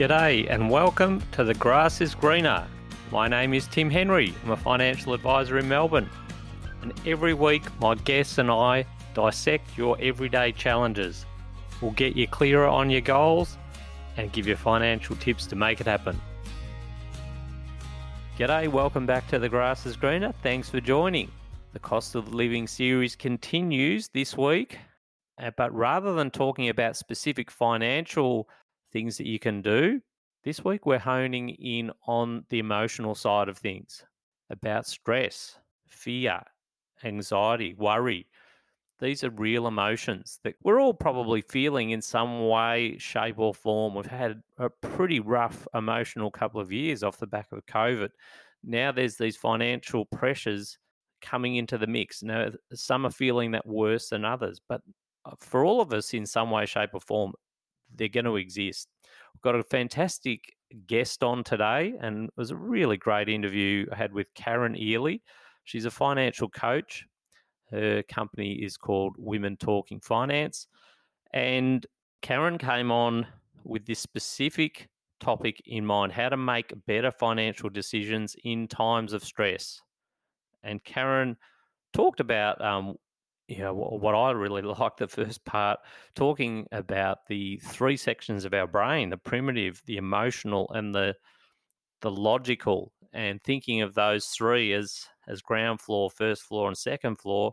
G'day and welcome to The Grass is Greener. My name is Tim Henry. I'm a financial advisor in Melbourne. And every week, my guests and I dissect your everyday challenges. We'll get you clearer on your goals and give you financial tips to make it happen. G'day, welcome back to The Grass is Greener. Thanks for joining. The Cost of Living series continues this week, uh, but rather than talking about specific financial things that you can do. This week, we're honing in on the emotional side of things about stress, fear, anxiety, worry. These are real emotions that we're all probably feeling in some way, shape, or form. We've had a pretty rough emotional couple of years off the back of COVID. Now there's these financial pressures coming into the mix. Now, some are feeling that worse than others, but uh, for all of us in some way, shape, or form, they're going to exist. We've got a fantastic guest on today, and it was a really great interview I had with Karen Eley. She's a financial coach. Her company is called Women Talking Finance. And Karen came on with this specific topic in mind how to make better financial decisions in times of stress. And Karen talked about um, you know, what I really like the first part, talking about the three sections of our brain: the primitive, the emotional, and the the logical, and thinking of those three as as ground floor, first floor, and second floor.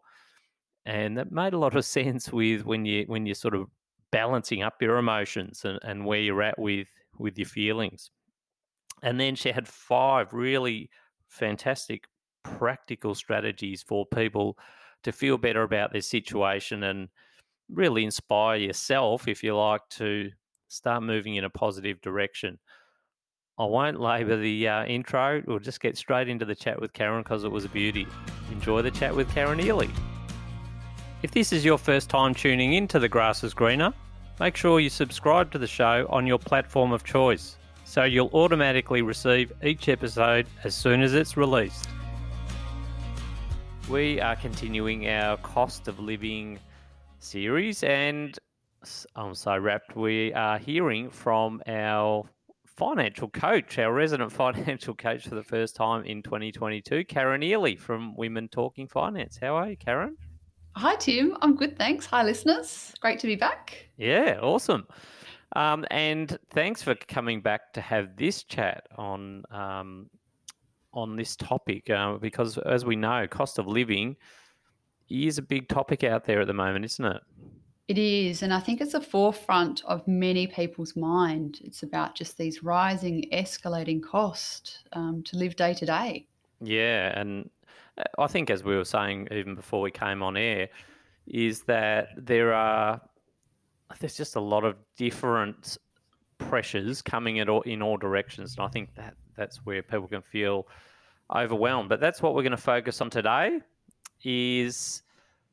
And that made a lot of sense with when you when you're sort of balancing up your emotions and, and where you're at with with your feelings. And then she had five really fantastic practical strategies for people to feel better about their situation and really inspire yourself, if you like, to start moving in a positive direction. I won't labour the uh, intro. We'll just get straight into the chat with Karen because it was a beauty. Enjoy the chat with Karen Eley. If this is your first time tuning in to The Grass is Greener, make sure you subscribe to the show on your platform of choice so you'll automatically receive each episode as soon as it's released. We are continuing our cost of living series, and I'm so wrapped. We are hearing from our financial coach, our resident financial coach for the first time in 2022, Karen Eley from Women Talking Finance. How are you, Karen? Hi, Tim. I'm good, thanks. Hi, listeners. Great to be back. Yeah, awesome. Um, and thanks for coming back to have this chat on um, on this topic uh, because, as we know, cost of living is a big topic out there at the moment, isn't it? It is, and I think it's a forefront of many people's mind. It's about just these rising, escalating costs um, to live day to day. Yeah, and uh, I think, as we were saying even before we came on air, is that there are there's just a lot of different pressures coming in all, in all directions, and I think that that's where people can feel overwhelmed. But that's what we're going to focus on today. Is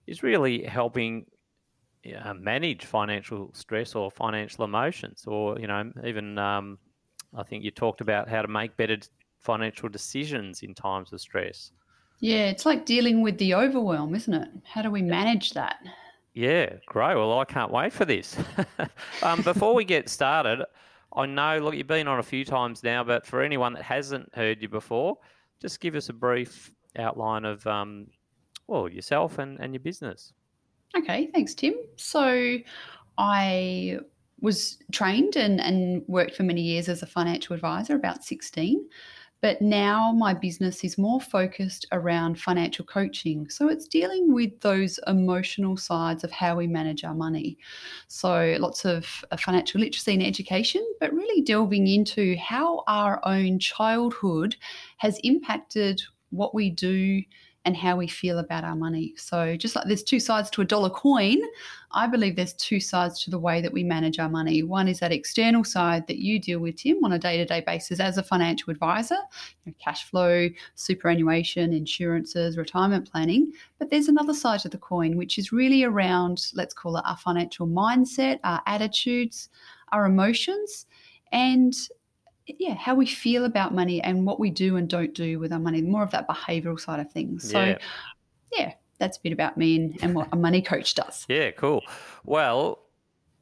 is really helping uh, manage financial stress or financial emotions, or you know, even um, I think you talked about how to make better financial decisions in times of stress. Yeah, it's like dealing with the overwhelm, isn't it? How do we manage that? Yeah, great. Well, I can't wait for this. um, before we get started, I know, look, you've been on a few times now, but for anyone that hasn't heard you before, just give us a brief outline of, um, well, yourself and, and your business. Okay, thanks, Tim. So I was trained and, and worked for many years as a financial advisor, about 16. But now my business is more focused around financial coaching. So it's dealing with those emotional sides of how we manage our money. So lots of uh, financial literacy and education, but really delving into how our own childhood has impacted what we do and how we feel about our money. So, just like there's two sides to a dollar coin, I believe there's two sides to the way that we manage our money. One is that external side that you deal with, Tim, on a day to day basis as a financial advisor you know, cash flow, superannuation, insurances, retirement planning. But there's another side to the coin, which is really around, let's call it our financial mindset, our attitudes, our emotions. And yeah, how we feel about money and what we do and don't do with our money, more of that behavioral side of things. So, yeah, yeah that's a bit about me and, and what a money coach does. Yeah, cool. Well,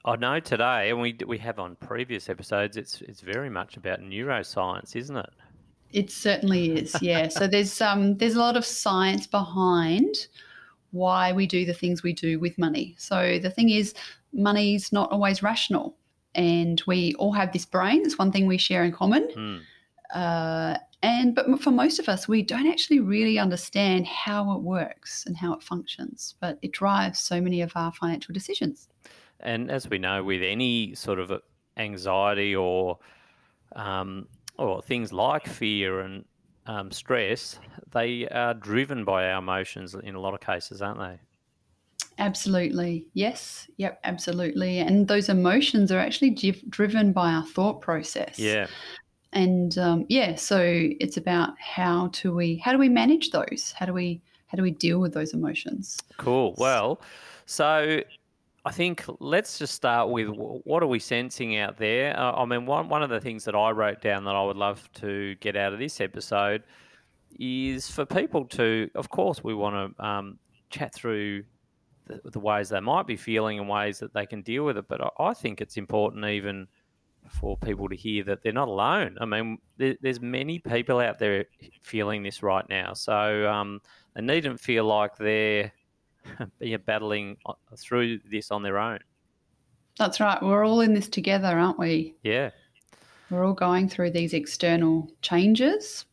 I know today, and we we have on previous episodes. It's it's very much about neuroscience, isn't it? It certainly is. Yeah. so there's um there's a lot of science behind why we do the things we do with money. So the thing is, money's not always rational, and we all have this brain. It's one thing we share in common. Mm. Uh, and but for most of us, we don't actually really understand how it works and how it functions. But it drives so many of our financial decisions. And as we know, with any sort of anxiety or um, or things like fear and um, stress, they are driven by our emotions in a lot of cases, aren't they? Absolutely. Yes. Yep. Absolutely. And those emotions are actually driven by our thought process. Yeah. And um, yeah, so it's about how do we how do we manage those? How do we how do we deal with those emotions? Cool. Well, so I think let's just start with what are we sensing out there. Uh, I mean, one one of the things that I wrote down that I would love to get out of this episode is for people to, of course, we want to um, chat through the, the, ways they might be feeling and ways that they can deal with it. But I, I, think it's important even for people to hear that they're not alone. I mean, there, there's many people out there feeling this right now, so um, they needn't feel like they're be battling uh, through this on their own. That's right. We're all in this together, aren't we? Yeah. We're all going through these external changes.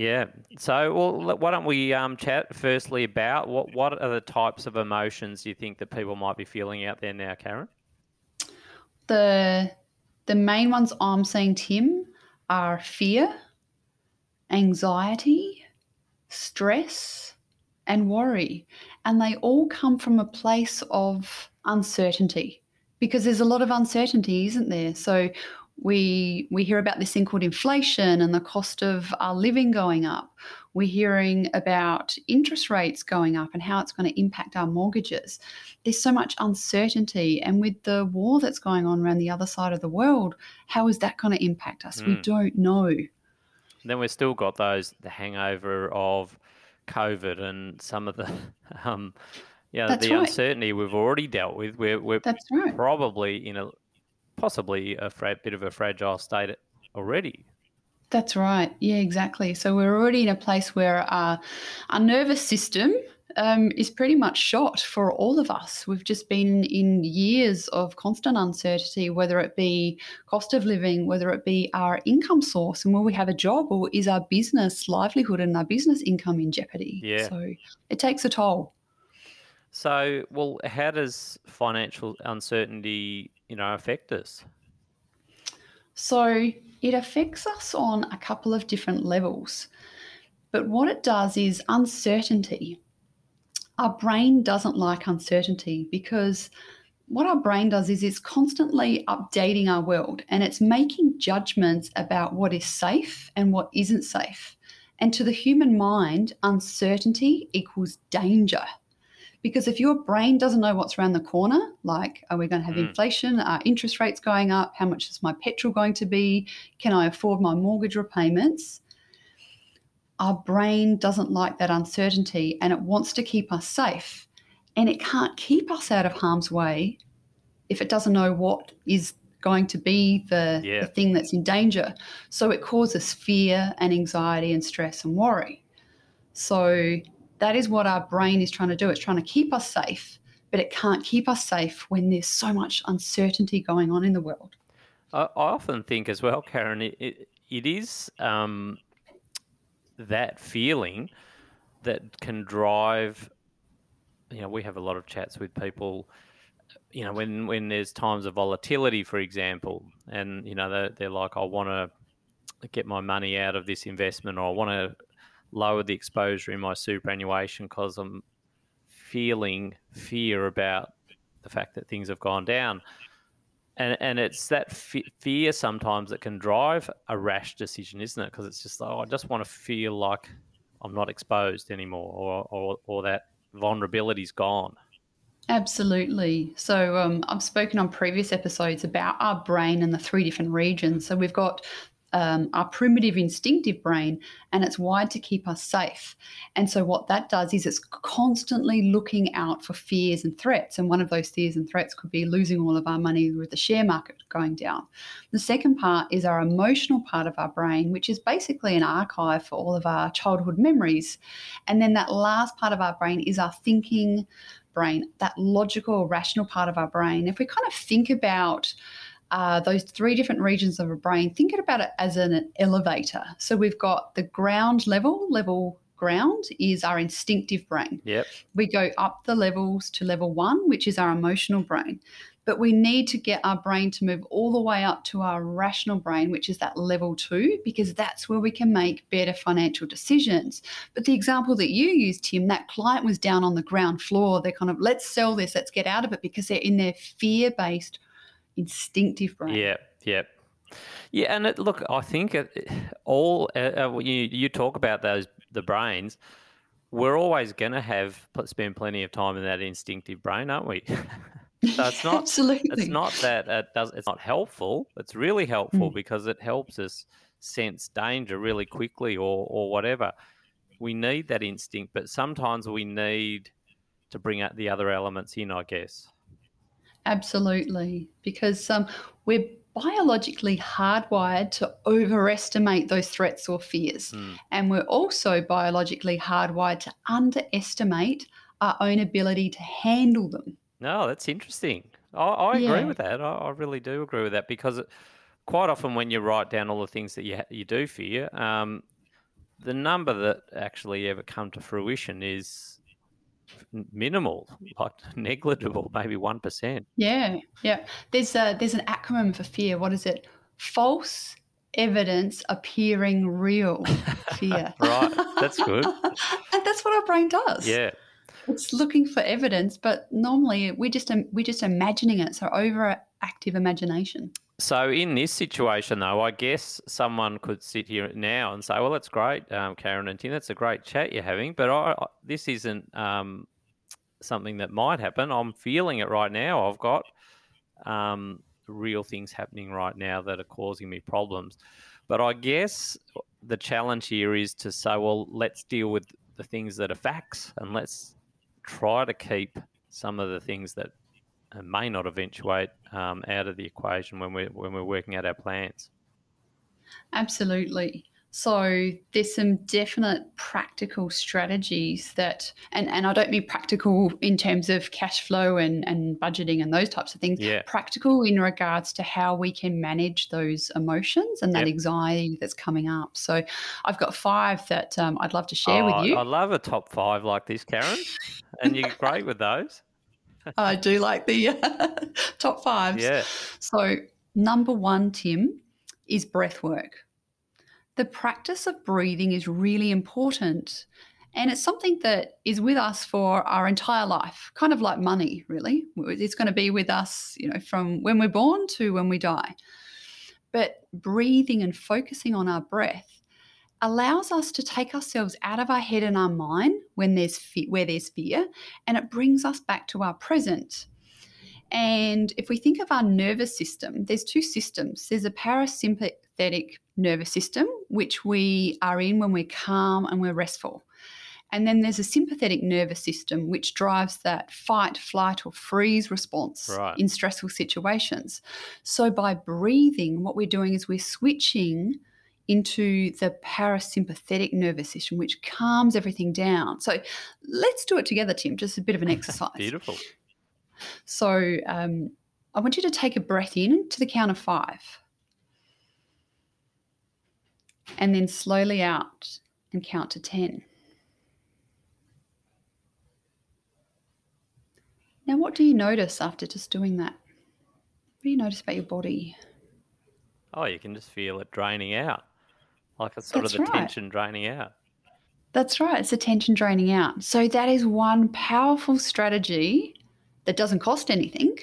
Yeah. So, well, why don't we um, chat firstly about what what are the types of emotions you think that people might be feeling out there now, Karen? The the main ones I'm seeing, Tim, are fear, anxiety, stress, and worry. And they all come from a place of uncertainty because there's a lot of uncertainty, isn't there? So we we hear about this thing called inflation and the cost of our living going up. We're hearing about interest rates going up and how it's going to impact our mortgages. There's so much uncertainty, and with the war that's going on around the other side of the world, how is that going to impact us? Mm. We don't know. Then we've still got those the hangover of COVID and some of the um, yeah That's the right. uncertainty we've already dealt with. We're we're right. probably in a possibly a fra- bit of a fragile state already. That's right. Yeah, exactly. So we're already in a place where our, our nervous system um, is pretty much shot for all of us. We've just been in years of constant uncertainty, whether it be cost of living, whether it be our income source, and will we have a job, or is our business livelihood and our business income in jeopardy? Yeah. So it takes a toll. So, well, how does financial uncertainty, you know, affect us? So it affects us on a couple of different levels. But what it does is uncertainty our brain doesn't like uncertainty because what our brain does is it's constantly updating our world and it's making judgments about what is safe and what isn't safe. And to the human mind, uncertainty equals danger. Because if your brain doesn't know what's around the corner, like are we going to have mm. inflation? Are interest rates going up? How much is my petrol going to be? Can I afford my mortgage repayments? our brain doesn't like that uncertainty and it wants to keep us safe. And it can't keep us out of harm's way if it doesn't know what is going to be the, yeah. the thing that's in danger. So it causes fear and anxiety and stress and worry. So that is what our brain is trying to do. It's trying to keep us safe, but it can't keep us safe when there's so much uncertainty going on in the world. I, often think as well, Karen, it, it, it is um, that feeling that can drive you know we have a lot of chats with people you know when when there's times of volatility for example and you know they're, they're like i want to get my money out of this investment or i want to lower the exposure in my superannuation because i'm feeling fear about the fact that things have gone down and and it's that f- fear sometimes that can drive a rash decision, isn't it? Because it's just like, oh, I just want to feel like I'm not exposed anymore, or or, or that vulnerability's gone. Absolutely. So um, I've spoken on previous episodes about our brain and the three different regions. So we've got um, our primitive instinctive brain and it's wired to keep us safe. And so, what that does is it's constantly looking out for fears and threats. And one of those fears and threats could be losing all of our money with the share market going down. The second part is our emotional part of our brain, which is basically an archive for all of our childhood memories. And then that last part of our brain is our thinking brain, that logical, rational part of our brain. If we kind of think about uh, those three different regions of a brain, think about it as an elevator. So we've got the ground level, level ground is our instinctive brain. Yep. We go up the levels to level one, which is our emotional brain. But we need to get our brain to move all the way up to our rational brain, which is that level two, because that's where we can make better financial decisions. But the example that you used, Tim, that client was down on the ground floor. They're kind of, let's sell this, let's get out of it because they're in their fear based instinctive brain. Yeah, yeah. Yeah, and it, look, I think it, all uh, uh you you talk about those the brains. We're always going to have spend plenty of time in that instinctive brain, aren't we? so it's not absolutely. It's not that it does. It's not helpful. It's really helpful mm. because it helps us sense danger really quickly, or or whatever. We need that instinct, but sometimes we need to bring out the other elements in. I guess. Absolutely, because um, we're biologically hardwired to overestimate those threats or fears. Mm. And we're also biologically hardwired to underestimate our own ability to handle them. No, that's interesting. I, I agree yeah. with that. I, I, really do agree with that because it, quite often when you write down all the things that you, you do fear, um, the number that actually ever come to fruition is minimal, like negligible, maybe one percent. Yeah, yeah. There's a there's an acronym for fear. What is it? False evidence appearing real. Fear. right. That's good. and that's what our brain does. Yeah. It's looking for evidence, but normally we just we're just imagining it. So overactive imagination. So in this situation, though, I guess someone could sit here now and say, "Well, that's great, um, Karen and Tim. That's a great chat you're having, but I, I, this isn't um, something that might happen. I'm feeling it right now. I've got um, real things happening right now that are causing me problems. But I guess the challenge here is to say, well, let's deal with the things that are facts, and let's try to keep some of the things that may not eventuate um, out of the equation when we're when we're working out our plans. Absolutely. So there's some definite practical strategies that, and, and I don't mean practical in terms of cash flow and, and budgeting and those types of things. Yeah. Practical in regards to how we can manage those emotions and that yep. anxiety that's coming up. So I've got five that um, I'd love to share oh, with you. I love a top five like this, Karen, and you're great with those. I do like the uh, top fives. Yeah. So, number one, Tim, is breath work. The practice of breathing is really important. And it's something that is with us for our entire life, kind of like money, really. It's going to be with us, you know, from when we're born to when we die. But breathing and focusing on our breath allows us to take ourselves out of our head and our mind when there's fe- where there's fear and it brings us back to our present and if we think of our nervous system there's two systems there's a parasympathetic nervous system which we are in when we're calm and we're restful and then there's a sympathetic nervous system which drives that fight, flight, or freeze response right. in stressful situations. So, by breathing, what we're doing is we're switching into the parasympathetic nervous system, which calms everything down. So let's do it together, Tim, just a bit of an exercise. Beautiful. So um, I want you to take a breath in to the count of five. And then slowly out and count to 10. Now, what do you notice after just doing that? What do you notice about your body? Oh, you can just feel it draining out. Like it's sort That's of the right. tension draining out. That's right. It's the tension draining out. So that is one powerful strategy that doesn't cost anything.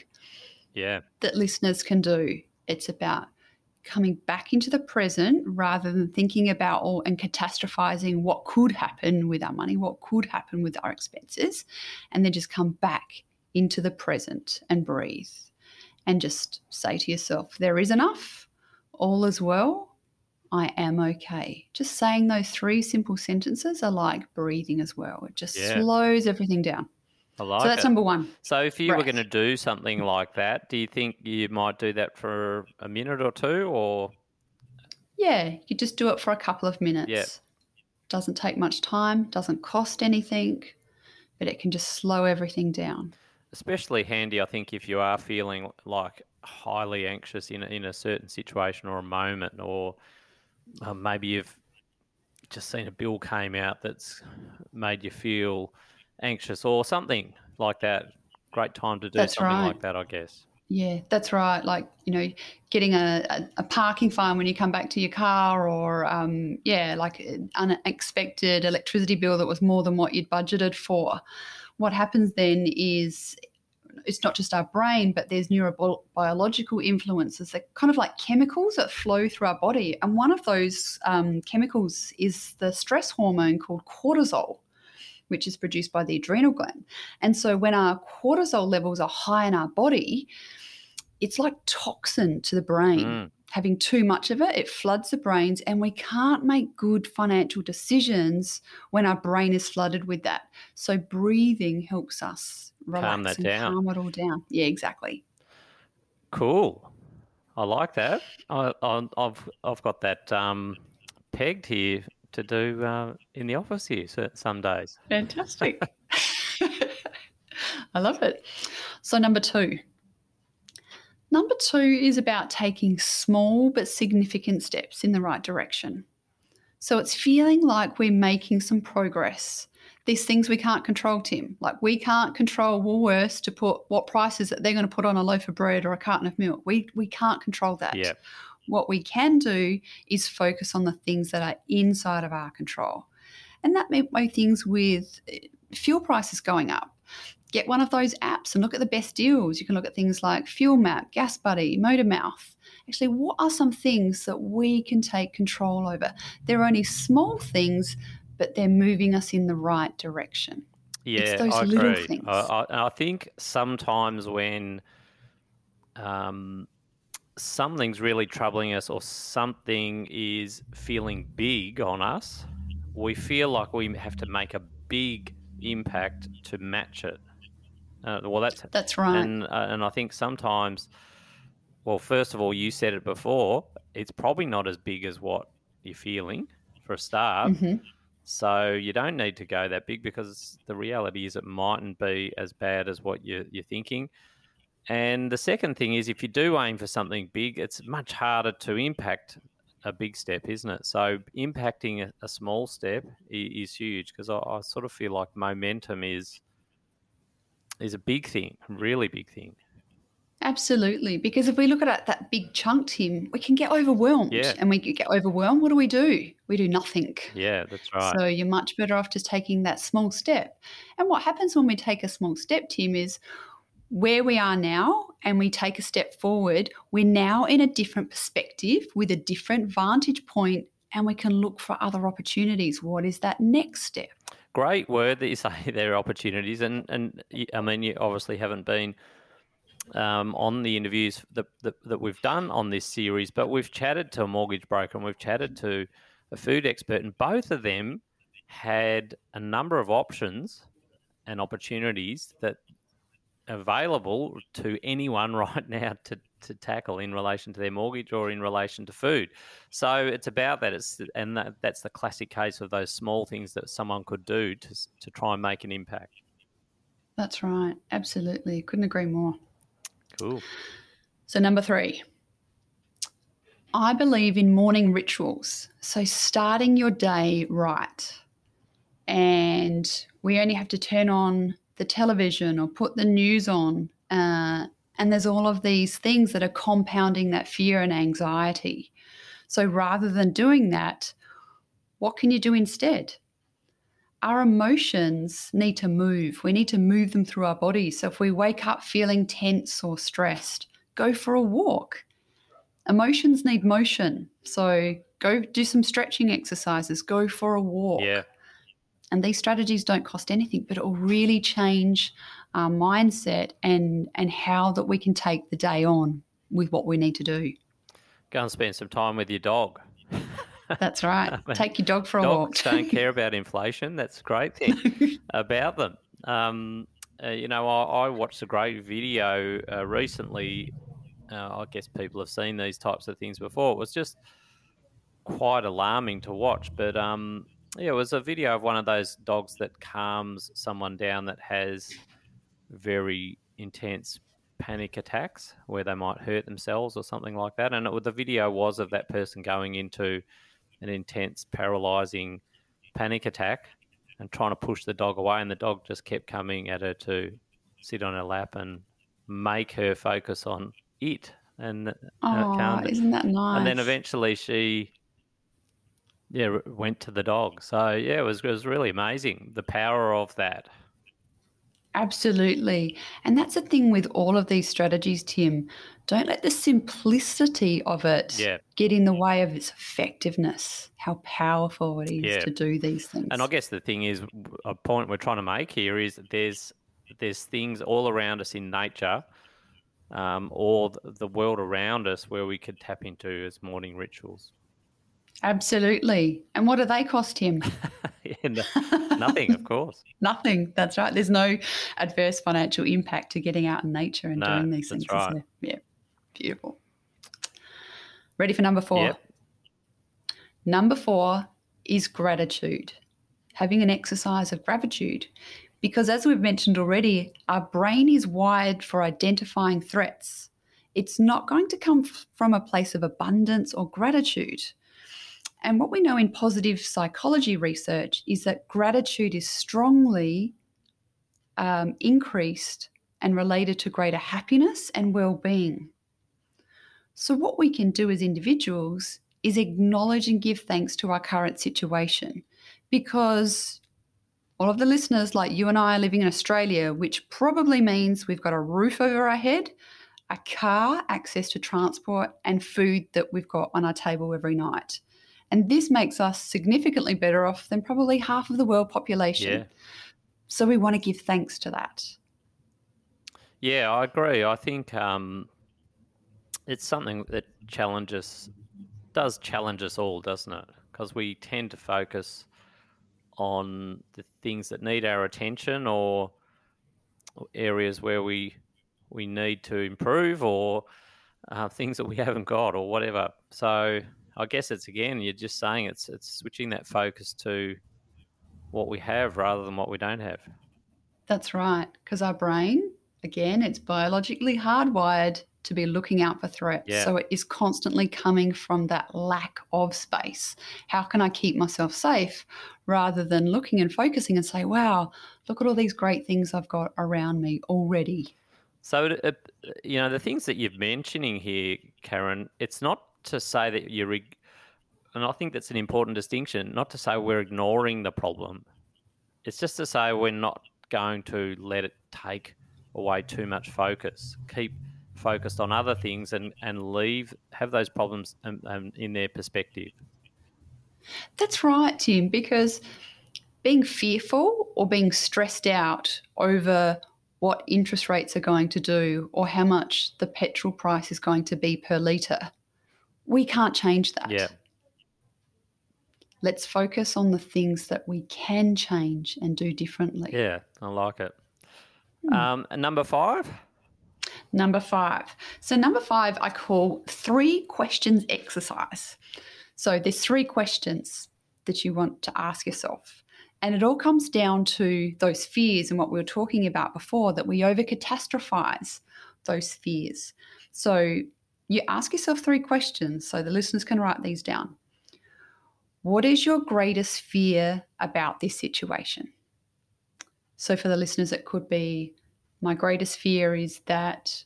Yeah. That listeners can do. It's about coming back into the present rather than thinking about all and catastrophizing what could happen with our money, what could happen with our expenses, and then just come back into the present and breathe and just say to yourself, there is enough, all is well, I am okay. Just saying those three simple sentences are like breathing as well. It just Yeah. slows everything down. I like so that's it. number one. So if you were going to do something like that, do you think you might do that for a minute or two, or Yeah, you just do it for a couple of minutes. Yeah. Doesn't take much time, doesn't cost anything, but it can just slow everything down. especially handy? I think if you are feeling like highly anxious in in a certain situation or a moment, or uh, maybe you've just seen a bill came out that's made you feel anxious or something like that. Great time to do That's something right. like that, I guess. Yeah, that's right. Like, you know, getting a, a, a parking fine when you come back to your car, or, um, yeah, like an unexpected electricity bill that was more than what you'd budgeted for. What happens then is it's not just our brain, but there's neurobiological influences that kind of like chemicals that flow through our body. And one of those um, chemicals is the stress hormone called cortisol which is produced by the adrenal gland. And so when our cortisol levels are high in our body, it's like toxin to the brain. Mm. Having too much of it, it floods the brains, and we can't make good financial decisions when our brain is flooded with that. So breathing helps us relax Calm that and down. calm it all down. Yeah, exactly. Cool. I like that. I, I, I've I've got that um, pegged here to do uh, in the office here so, some days. Fantastic. I love it. So, number two. Number two is about taking small but significant steps in the right direction. So, it's feeling like we're making some progress. These things we can't control, Tim. Like, we can't control Woolworths to put what prices that they're going to put on a loaf of bread or a carton of milk. We, we can't control that. Yeah. What we can do is focus on the things that are inside of our control. And that may be things with eh, fuel prices going up. Get one of those apps and look at the best deals. You can look at things like Fuel Map, Gas Buddy, Motor Mouth. Actually, what are some things that we can take control over? They're only small things, but they're moving us in the right direction. Yeah, those I little agree. things. I, I, I think sometimes when um, something's really troubling us or something is feeling big on us, we feel like we have to make a big impact to match it. Uh, well, that's That's right. and uh, and I think sometimes, well, first of all, you said it before. It's probably not as big as what you're feeling for a start. Mhm. So you don't need to go that big because the reality is it mightn't be as bad as what you're, you're thinking. And the second thing is, if you do aim for something big, it's much harder to impact a big step, isn't it? So impacting a, a small step is, is huge because I, I sort of feel like momentum is is a big thing, a really big thing. Absolutely. Because if we look at that big chunk, Tim, we can get overwhelmed. Yeah. And we get overwhelmed. What do we do? We do nothing. Yeah, that's right. So you're much better off just taking that small step. And what happens when we take a small step, Tim, is where we are now and we take a step forward, we're now in a different perspective with a different vantage point and we can look for other opportunities. What is that next step? Great word that you say there are opportunities, and and I mean you obviously haven't been um, on the interviews that, that that we've done on this series, but we've chatted to a mortgage broker and we've chatted to a food expert, and both of them had a number of options and opportunities that available to anyone right now to, to tackle in relation to their mortgage or in relation to food. So it's about that. It's and that, that's the classic case of those small things that someone could do to to try and make an impact. That's right. Absolutely. Couldn't agree more. Cool. So, number three, I believe in morning rituals. So, starting your day right. And we only have to turn on the television or put the news on. Uh, and there's all of these things that are compounding that fear and anxiety. So, rather than doing that, what can you do instead? Our emotions need to move. We need to move them through our bodies. So if we wake up feeling tense or stressed, go for a walk. Emotions need motion. So go do some stretching exercises, go for a walk. Yeah. And these strategies don't cost anything, but it will really change our mindset and and how that we can take the day on with what we need to do. Go and spend some time with your dog. That's right. Take your dog for a walk. Don't care about inflation. That's a great thing about them. Um, uh, you know, I, I watched a great video uh, recently. Uh, I guess people have seen these types of things before. It was just quite alarming to watch, but um, yeah, it was a video of one of those dogs that calms someone down that has very intense panic attacks where they might hurt themselves or something like that. And it, the video was of that person going into an intense, paralyzing panic attack and trying to push the dog away, and the dog just kept coming at her to sit on her lap and make her focus on it. And oh, isn't that nice? And then eventually she, yeah, went to the dog. So yeah, it was it was really amazing the power of that. Absolutely. And that's the thing with all of these strategies, Tim. Don't let the simplicity of it yeah. get in the way of its effectiveness, how powerful it is yeah. to do these things. And I guess the thing is, a point we're trying to make here is that there's, there's things all around us in nature um, or the world around us where we could tap into as morning rituals. Absolutely. And what do they cost him? yeah, nothing, of course. nothing. That's right. There's no adverse financial impact to getting out in nature and no, doing these things. Right. Yeah. Beautiful. Ready for number four? Yep. Number four is gratitude. Having an exercise of gratitude. Because as we've mentioned already, our brain is wired for identifying threats. It's not going to come from a place of abundance or gratitude. And what we know in positive psychology research is that gratitude is strongly um, increased and related to greater happiness and well being. So, what we can do as individuals is acknowledge and give thanks to our current situation because all of the listeners, like you and I, are living in Australia, which probably means we've got a roof over our head, a car, access to transport, and food that we've got on our table every night. And this makes us significantly better off than probably half of the world population. Yeah. So we want to give thanks to that. Yeah, I agree. I think um, it's something that challenges, does challenge us all, doesn't it? Because we tend to focus on the things that need our attention or areas where we we need to improve or uh, things that we haven't got or whatever. So I guess it's again, you're just saying it's it's switching that focus to what we have rather than what we don't have. That's right, because our brain, again, it's biologically hardwired to be looking out for threats. Yeah. So it is constantly coming from that lack of space. How can I keep myself safe rather than looking and focusing and say, wow, look at all these great things I've got around me already. So, uh, you know, the things that you're mentioning here, Karen, it's not to say that you're, and I think that's an important distinction, not to say we're ignoring the problem. It's just to say we're not going to let it take away too much focus. Keep focused on other things and, and leave, have those problems um, um, in their perspective. That's right, Tim, because being fearful or being stressed out over what interest rates are going to do or how much the petrol price is going to be per litre we can't change that. Yeah. Let's focus on the things that we can change and do differently. Yeah, I like it. Hmm. Um, number five. Number five. So, number five, I call three questions exercise. So, there's three questions that you want to ask yourself. And it all comes down to those fears and what we were talking about before that we over catastrophize those fears. So, you ask yourself three questions so the listeners can write these down. What is your greatest fear about this situation? So, for the listeners, it could be my greatest fear is that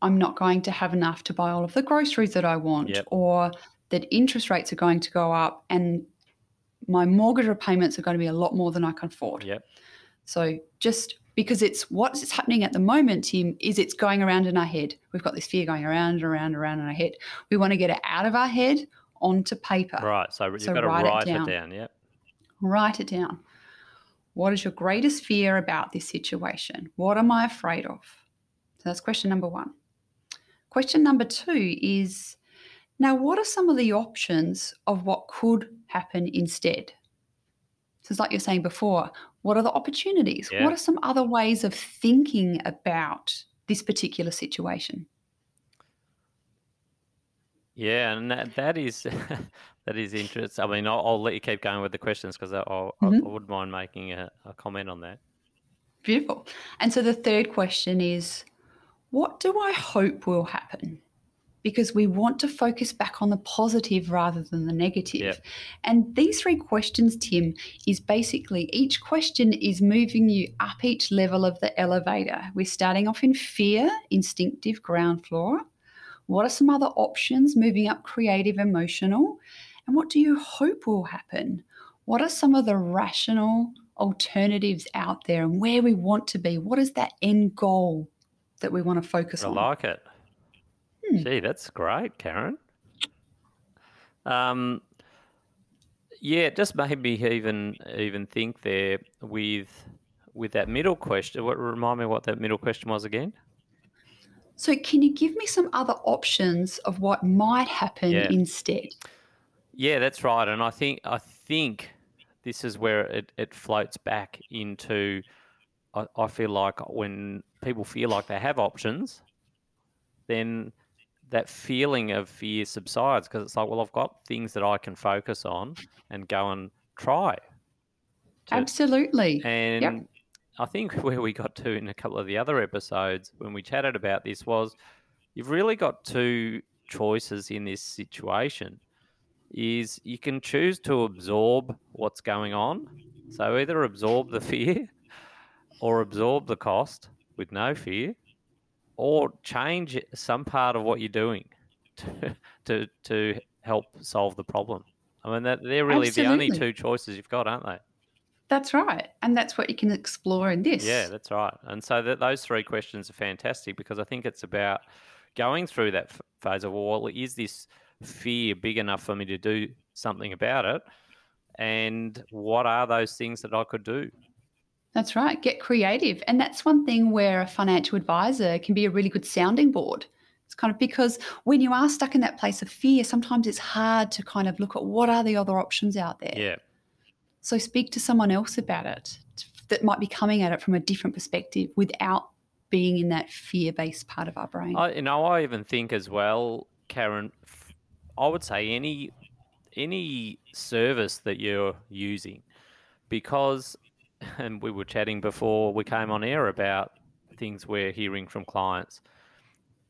I'm not going to have enough to buy all of the groceries that I want, yep. or that interest rates are going to go up and my mortgage repayments are going to be a lot more than I can afford. Yep. So, just because it's what's happening at the moment, Tim, is it's going around in our head. We've got this fear going around and around and around in our head. We want to get it out of our head onto paper. Right. So you've so got to write, write it, down. it down. Yep. Write it down. What is your greatest fear about this situation? What am I afraid of? So that's question number one. Question number two is Now, what are some of the options of what could happen instead? It's like you're saying before, what are the opportunities? Yeah. What are some other ways of thinking about this particular situation? Yeah, and that, that is that is interesting. I mean, I'll, I'll let you keep going with the questions because I, I'll, I Mhm. wouldn't mind making a, a comment on that. Beautiful. And so the third question is what do I hope will happen? Because we want to focus back on the positive rather than the negative. Yep. And these three questions, Tim, is basically each question is moving you up each level of the elevator. We're starting off in fear, instinctive, ground floor. What are some other options moving up creative, emotional? And what do you hope will happen? What are some of the rational alternatives out there and where we want to be? What is that end goal that we want to focus I on? I like it. Hmm. Gee, that's great, Karen. Um, yeah, it just made me even even think there with with that middle question. What remind me what that middle question was again? So, can you give me some other options of what might happen Yeah. instead? Yeah, that's right. And I think I think this is where it, it floats back into I, I feel like when people feel like they have options, then that feeling of fear subsides because it's like, well, I've got things that I can focus on and go and try. to- Absolutely. and I think where we got to in a couple of the other episodes when we chatted about this was you've really got two choices in this situation is you can choose to absorb what's going on. So either absorb the fear or absorb the cost with no fear or change some part of what you're doing to to, to help solve the problem. I mean that they're really the only two choices you've got, aren't they? That's right. And that's what you can explore in this. Yeah, that's right. And so that those three questions are fantastic because I think it's about going through that phase of well, is this fear big enough for me to do something about it? And what are those things that I could do? That's right. Get creative. And that's one thing where a financial advisor can be a really good sounding board. It's kind of because when you are stuck in that place of fear, sometimes it's hard to kind of look at what are the other options out there. Yeah, So speak to someone else about it that might be coming at it from a different perspective without being in that fear based part of our brain. I, you know, I even think as well, Karen. I would say any any service that you're using, because, and we were chatting before we came on air about things we're hearing from clients.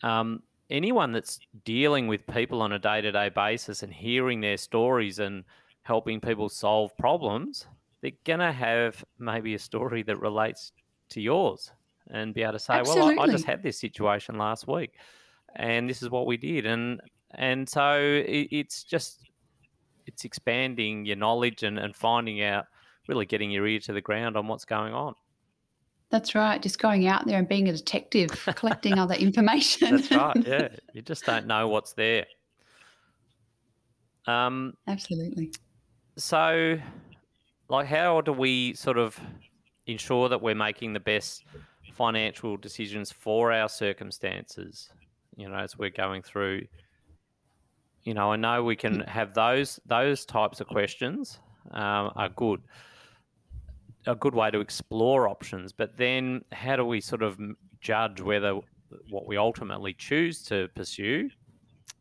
Um, anyone that's dealing with people on a day to day basis and hearing their stories and helping people solve problems, they're gonna have maybe a story that relates to yours and be able to say, "Well, I, I just had this situation last week, and this is what we did," and and so it, it's just it's expanding your knowledge and, and finding out, really getting your ear to the ground on what's going on. That's right. Just going out there and being a detective, collecting other information. That's right. Yeah, you just don't know what's there. Um, Absolutely. so, like, how do we sort of ensure that we're making the best financial decisions for our circumstances? You know, as we're going through. You know, I know we can have those those types of questions um, are good, a good way to explore options. But then, how do we sort of judge whether what we ultimately choose to pursue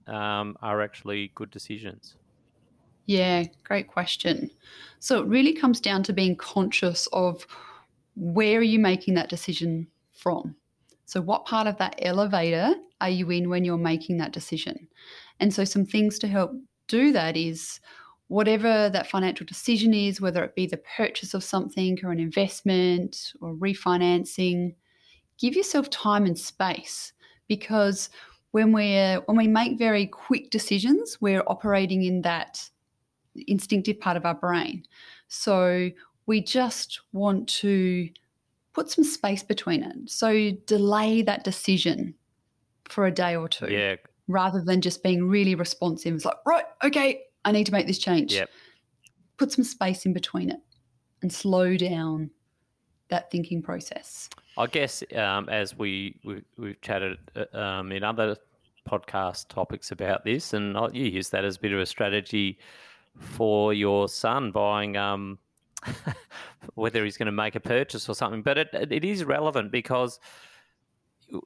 um, are actually good decisions? Yeah, great question. So it really comes down to being conscious of where are you making that decision from? So, what part of that elevator are you in when you're making that decision? And so, some things to help do that is whatever that financial decision is, whether it be the purchase of something or an investment or refinancing, give yourself time and space because when we're when we make very quick decisions, we're operating in that instinctive part of our brain. So we just want to put some space between it. So delay that decision for a day or two Yeah, rather than just being really responsive. It's like, right, okay, I need to make this change. Yep. Put some space in between it and slow down that thinking process. I guess um, as we, we we've chatted uh, um, in other podcast topics about this, and you use that as a bit of a strategy for your son buying um, whether he's going to make a purchase or something. But it, it is relevant because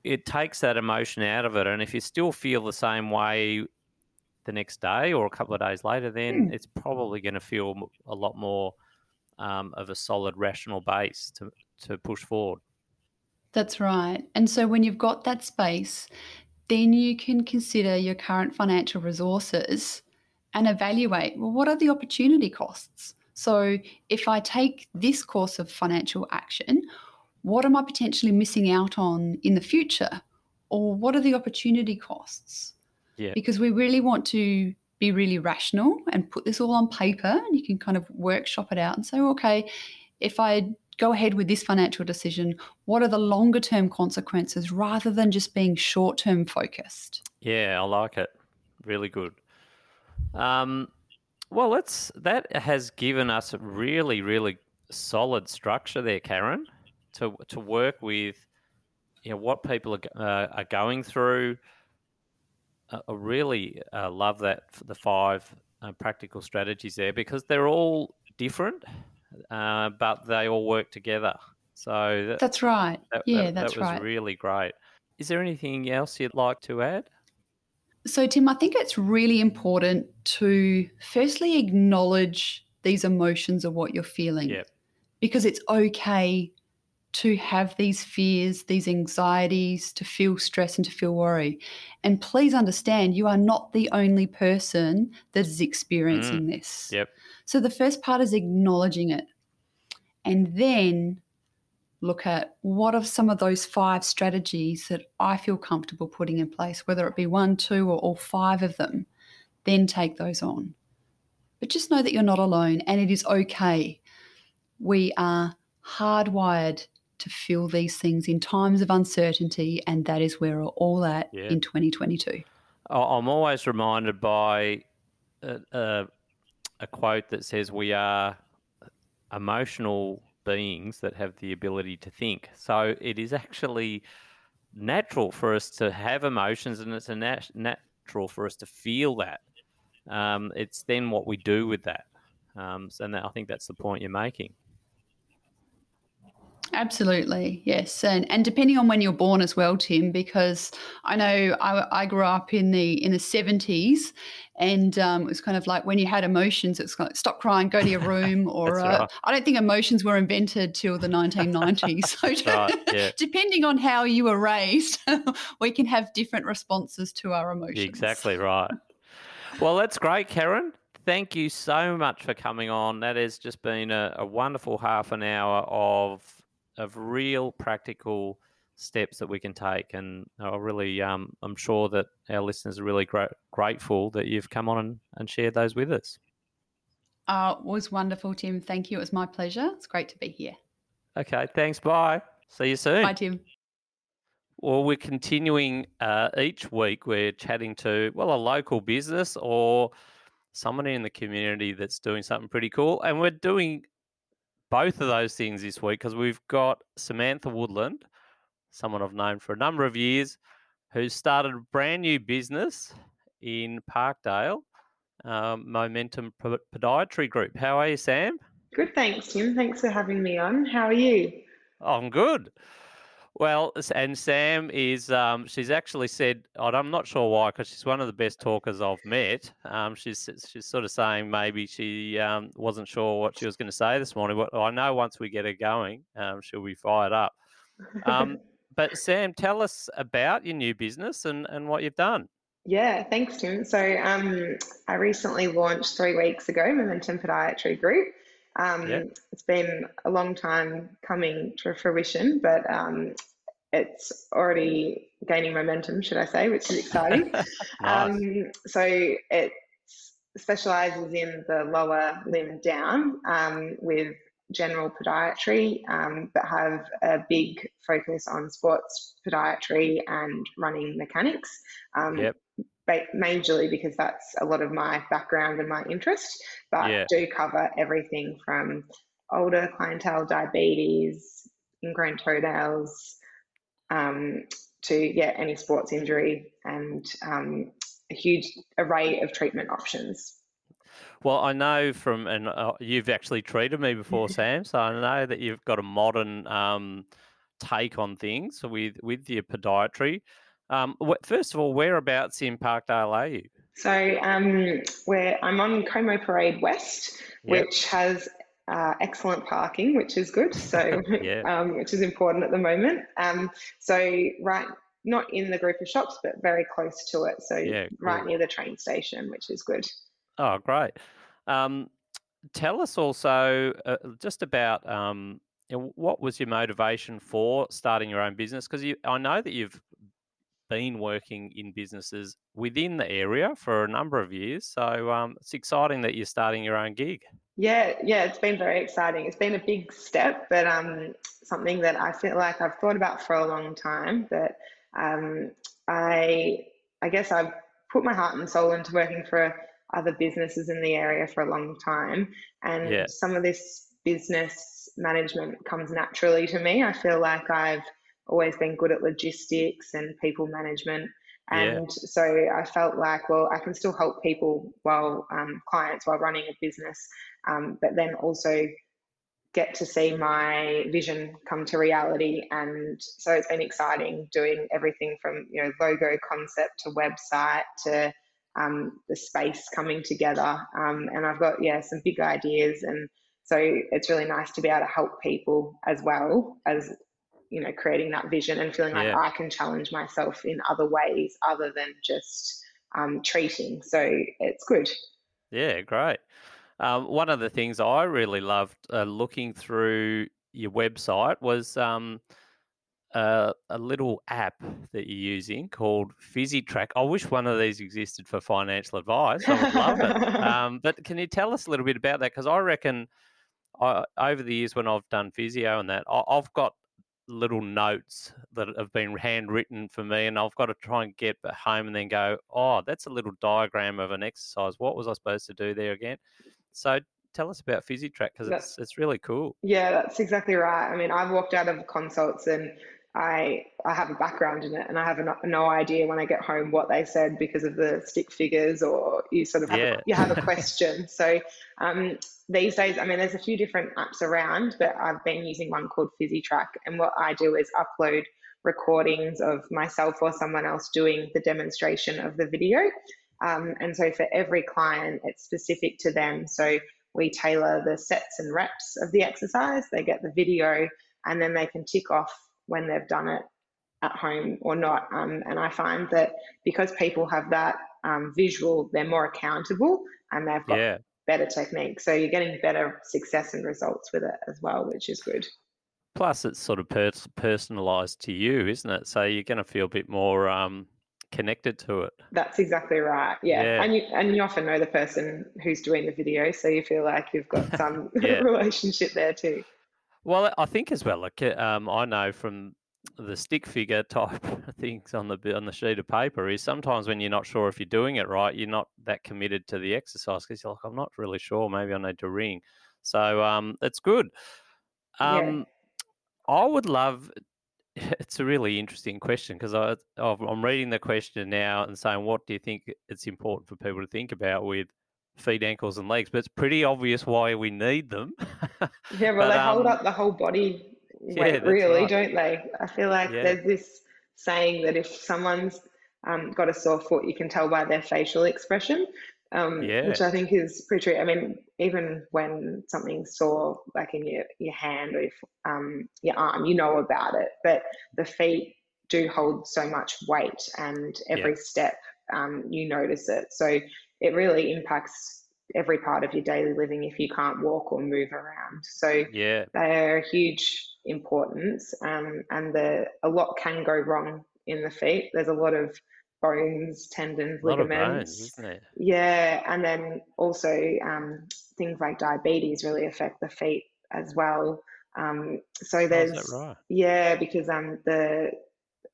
it takes that emotion out of it. And if you still feel the same way the next day or a couple of days later, then mm. it's probably going to feel a lot more um, of a solid, rational base to, to push forward. That's right. And so when you've got that space, then you can consider your current financial resources and evaluate well, what are the opportunity costs? So if I take this course of financial action, what am I potentially missing out on in the future? Or what are the opportunity costs? Yeah. Because we really want to be really rational and put this all on paper and you can kind of workshop it out and say, okay, if I go ahead with this financial decision, what are the longer term consequences rather than just being short term focused? Yeah, I like it. Really good. Um, well, that's that has given us a really, really solid structure there, Karen, to to work with. You know what people are uh, are going through. I really uh, love that the five uh, practical strategies there because they're all different, uh, but they all work together. So that, that's right. That, yeah, that, that's that was right. Really great. Is there anything else you'd like to add? So, Tim, I think it's really important to firstly acknowledge these emotions of what you're feeling. Yep. Because it's okay to have these fears, these anxieties, to feel stress and to feel worry. And please understand, you are not the only person that is experiencing mm. this. Yep. So the first part is acknowledging it. And then look at what are some of those five strategies that I feel comfortable putting in place, whether it be one, two, or all five of them, then take those on. But just know that you're not alone and it is okay. We are hardwired to feel these things in times of uncertainty, and that is where we're all at yeah. in 2022. I'm always reminded by a, a, a quote that says, We are emotional beings that have the ability to think. So it is actually natural for us to have emotions, and it's a nat- natural for us to feel that. Um, it's then what we do with that. Um, and I think that's the point you're making. Absolutely, yes, and and depending on when you're born as well, Tim, because I know I, I grew up in the in the seventies, and um, it was kind of like when you had emotions, it's like stop crying, go to your room, or uh, right. I don't think emotions were invented till the 1990s. so right, yeah. depending on how you were raised, we can have different responses to our emotions. Exactly right. Well, that's great, Karen thank you so much for coming on. That has just been a, a, wonderful half an hour of of real practical steps that we can take. And I really, um, I'm sure that our listeners are really gra- grateful that you've come on and, and shared those with us. Uh, it was wonderful, Tim. Thank you. It was my pleasure. It's great to be here. Okay. Thanks. Bye. See you soon. Bye, Tim. Well, we're continuing uh, each week. We're chatting to, well, a local business or someone in the community that's doing something pretty cool. And we're doing both of those things this week because we've got Samantha Woodland, someone I've known for a number of years, who's started a brand new business in Parkdale, um, Momentum Podiatry Group. How are you, Sam? Good, thanks, Tim. Thanks for having me on. How are you? I'm good. Well, and Sam is, um, she's actually said, I'm not sure why, because she's one of the best talkers I've met. Um, she's, she's sort of saying maybe she um, wasn't sure what she was going to say this morning, but I know once we get her going, um, she'll be fired up. Um, but Sam, tell us about your new business and, and what you've done. Yeah, thanks, Tim. So um, I recently launched three weeks ago Momentum Podiatry Group. Um, yep. It's been a long time coming to fruition, but um, it's already gaining momentum, should I say, which is exciting. nice. um, so it specializes in the lower limb down um, with general podiatry, um, but have a big focus on sports podiatry and running mechanics. Um, yep majorly because that's a lot of my background and my interest, but yeah. do cover everything from older clientele, diabetes, ingrown toenails, um, to yeah any sports injury and um, a huge array of treatment options. Well, I know from, and uh, you've actually treated me before, Sam. So I know that you've got a modern um, take on things with with your podiatry. Um, first of all, whereabouts in Parkdale are you? So um, where I'm on Como Parade West, yep. which has uh, excellent parking, which is good. So, yeah. um, which is important at the moment. Um, so right, not in the group of shops, but very close to it. So yeah, cool. right near the train station, which is good. Oh, great. Um, tell us also uh, just about um, you know, what was your motivation for starting your own business? Because I know that you've been working in businesses within the area for a number of years. So um, it's exciting that you're starting your own gig. Yeah, yeah, it's been very exciting. It's been a big step, but um, something that I feel like I've thought about for a long time. But um, I, I guess I've put my heart and soul into working for other businesses in the area for a long time, and yeah. some of this business management comes naturally to me. I feel like I've always been good at logistics and people management. And yeah. so I felt like, well, I can still help people while um, clients while running a business, um, but then also get to see my vision come to reality. And so it's been exciting doing everything from you know logo concept to website to um, the space coming together. Um, and I've got yeah some big ideas, and so it's really nice to be able to help people as well as you know creating that vision and feeling like yeah. I can challenge myself in other ways other than just um, treating. So it's good. Yeah, great. Um, one of the things I really loved uh, looking through your website was um, uh, a little app that you're using called PhysiTrack. I wish one of these existed for financial advice. I would love it. Um, but can you tell us a little bit about that? Because I reckon I, over the years when I've done physio and that, I, I've got little notes that have been handwritten for me, and I've got to try and get home and then go, oh, that's a little diagram of an exercise. What was I supposed to do there again? So tell us about PhysiTrack because it's it's really cool. Yeah, that's exactly right. I mean, I've walked out of consults and I I have a background in it, and I have no, no idea when I get home what they said because of the stick figures, or you sort of have yeah. a, you have a question. so um, these days, I mean, there's a few different apps around, but I've been using one called PhysiTrack, and what I do is upload recordings of myself or someone else doing the demonstration of the video. Um, and so for every client, it's specific to them. So we tailor the sets and reps of the exercise. They get the video, and then they can tick off when they've done it at home or not. Um, and I find that because people have that um, visual, they're more accountable and they've got yeah. Better technique. So you're getting better success and results with it as well, which is good. Plus, it's sort of pers- personalized to you, isn't it? So you're going to feel a bit more um, connected to it. That's exactly right. Yeah. yeah. And you and you often know the person who's doing the video, so you feel like you've got some relationship there too. Well, I think as well. Like um, I know from the stick figure type things on the on the sheet of paper is sometimes when you're not sure if you're doing it right, you're not that committed to the exercise because you're like, I'm not really sure. Maybe I need to ring. So um, it's good. Um, yeah. I would love. It's a really interesting question because I I'm reading the question now and saying, what do you think it's important for people to think about with feet, ankles, and legs, but it's pretty obvious why we need them. yeah, well, but, they um, hold up the whole body weight, yeah, really, right. don't they? I feel like yeah. there's this saying that if someone's um, got a sore foot, you can tell by their facial expression, um, yeah. which I think is pretty true. I mean, even when something's sore, like in your, your hand or your, um, your arm, you know about it, but the feet do hold so much weight, and every yeah. step um, you notice it. So it really impacts every part of your daily living if you can't walk or move around. So yeah, they're a huge importance, um, and the a lot can go wrong in the feet. There's a lot of bones, tendons, ligaments. Bones, yeah, and then also um, things like diabetes really affect the feet as well. Um, so there's right? yeah, because um, the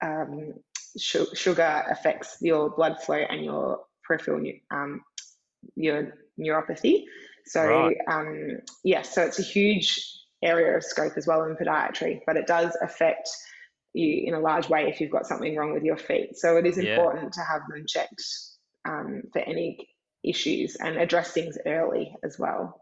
um, sh- sugar affects your blood flow and your peripheral um, your neuropathy. So right. um, yeah, so it's a huge area of scope as well in podiatry, but it does affect you in a large way if you've got something wrong with your feet. So it is important yeah. to have them checked um, for any issues and address things early as well.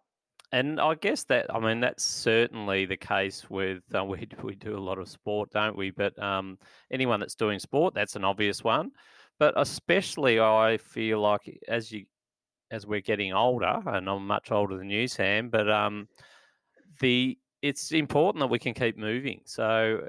And I guess that I mean that's certainly the case with uh, we we do a lot of sport, don't we? But um, anyone that's doing sport, that's an obvious one. But especially, I feel like as you as we're getting older, and I'm much older than you, Sam, but um, the it's important that we can keep moving. So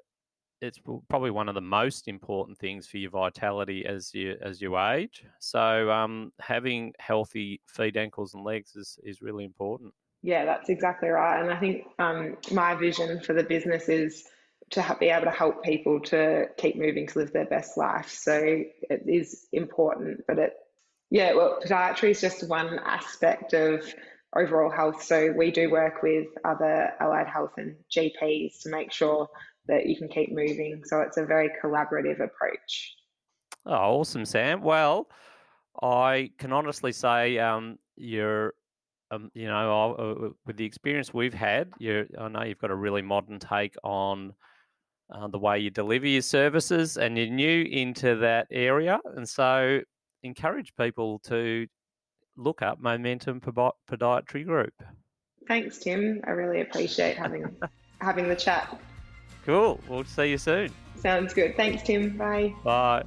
it's probably one of the most important things for your vitality as you as you age. So um, having healthy feet, ankles, and legs is is really important. Yeah, that's exactly right. And I think um, my vision for the business is to be able to help people to keep moving to live their best life. So it is important, but it yeah, well, podiatry is just one aspect of overall health. So we do work with other allied health and GPs to make sure that you can keep moving. So it's a very collaborative approach. Oh, awesome, Sam. Well, I can honestly say um, you're, um, you know, uh, with the experience we've had, you I know you've got a really modern take on uh, the way you deliver your services, and you're new into that area, and so encourage people to look up Momentum Podiatry Group. Thanks, Tim. I really appreciate having having the chat. Cool. We'll see you soon. Sounds good. Thanks, Tim. Bye. Bye.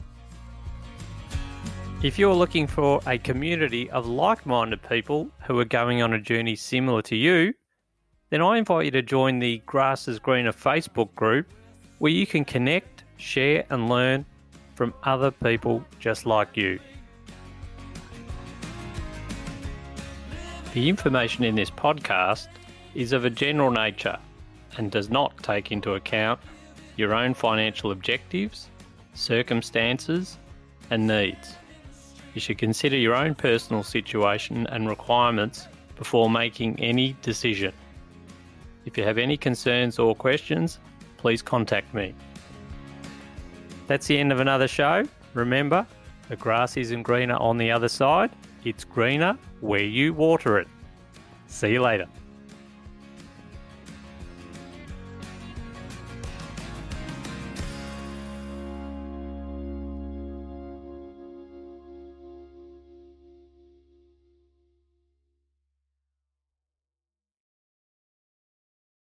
If you're looking for a community of like minded people who are going on a journey similar to you, then I invite you to join the Grass is Greener Facebook group where you can connect, share, and learn from other people just like you. The information in this podcast is of a general nature and does not take into account your own financial objectives, circumstances, and needs. You should consider your own personal situation and requirements before making any decision. If you have any concerns or questions, please contact me. That's the end of another show. Remember, the grass isn't greener on the other side, it's greener where you water it. See you later.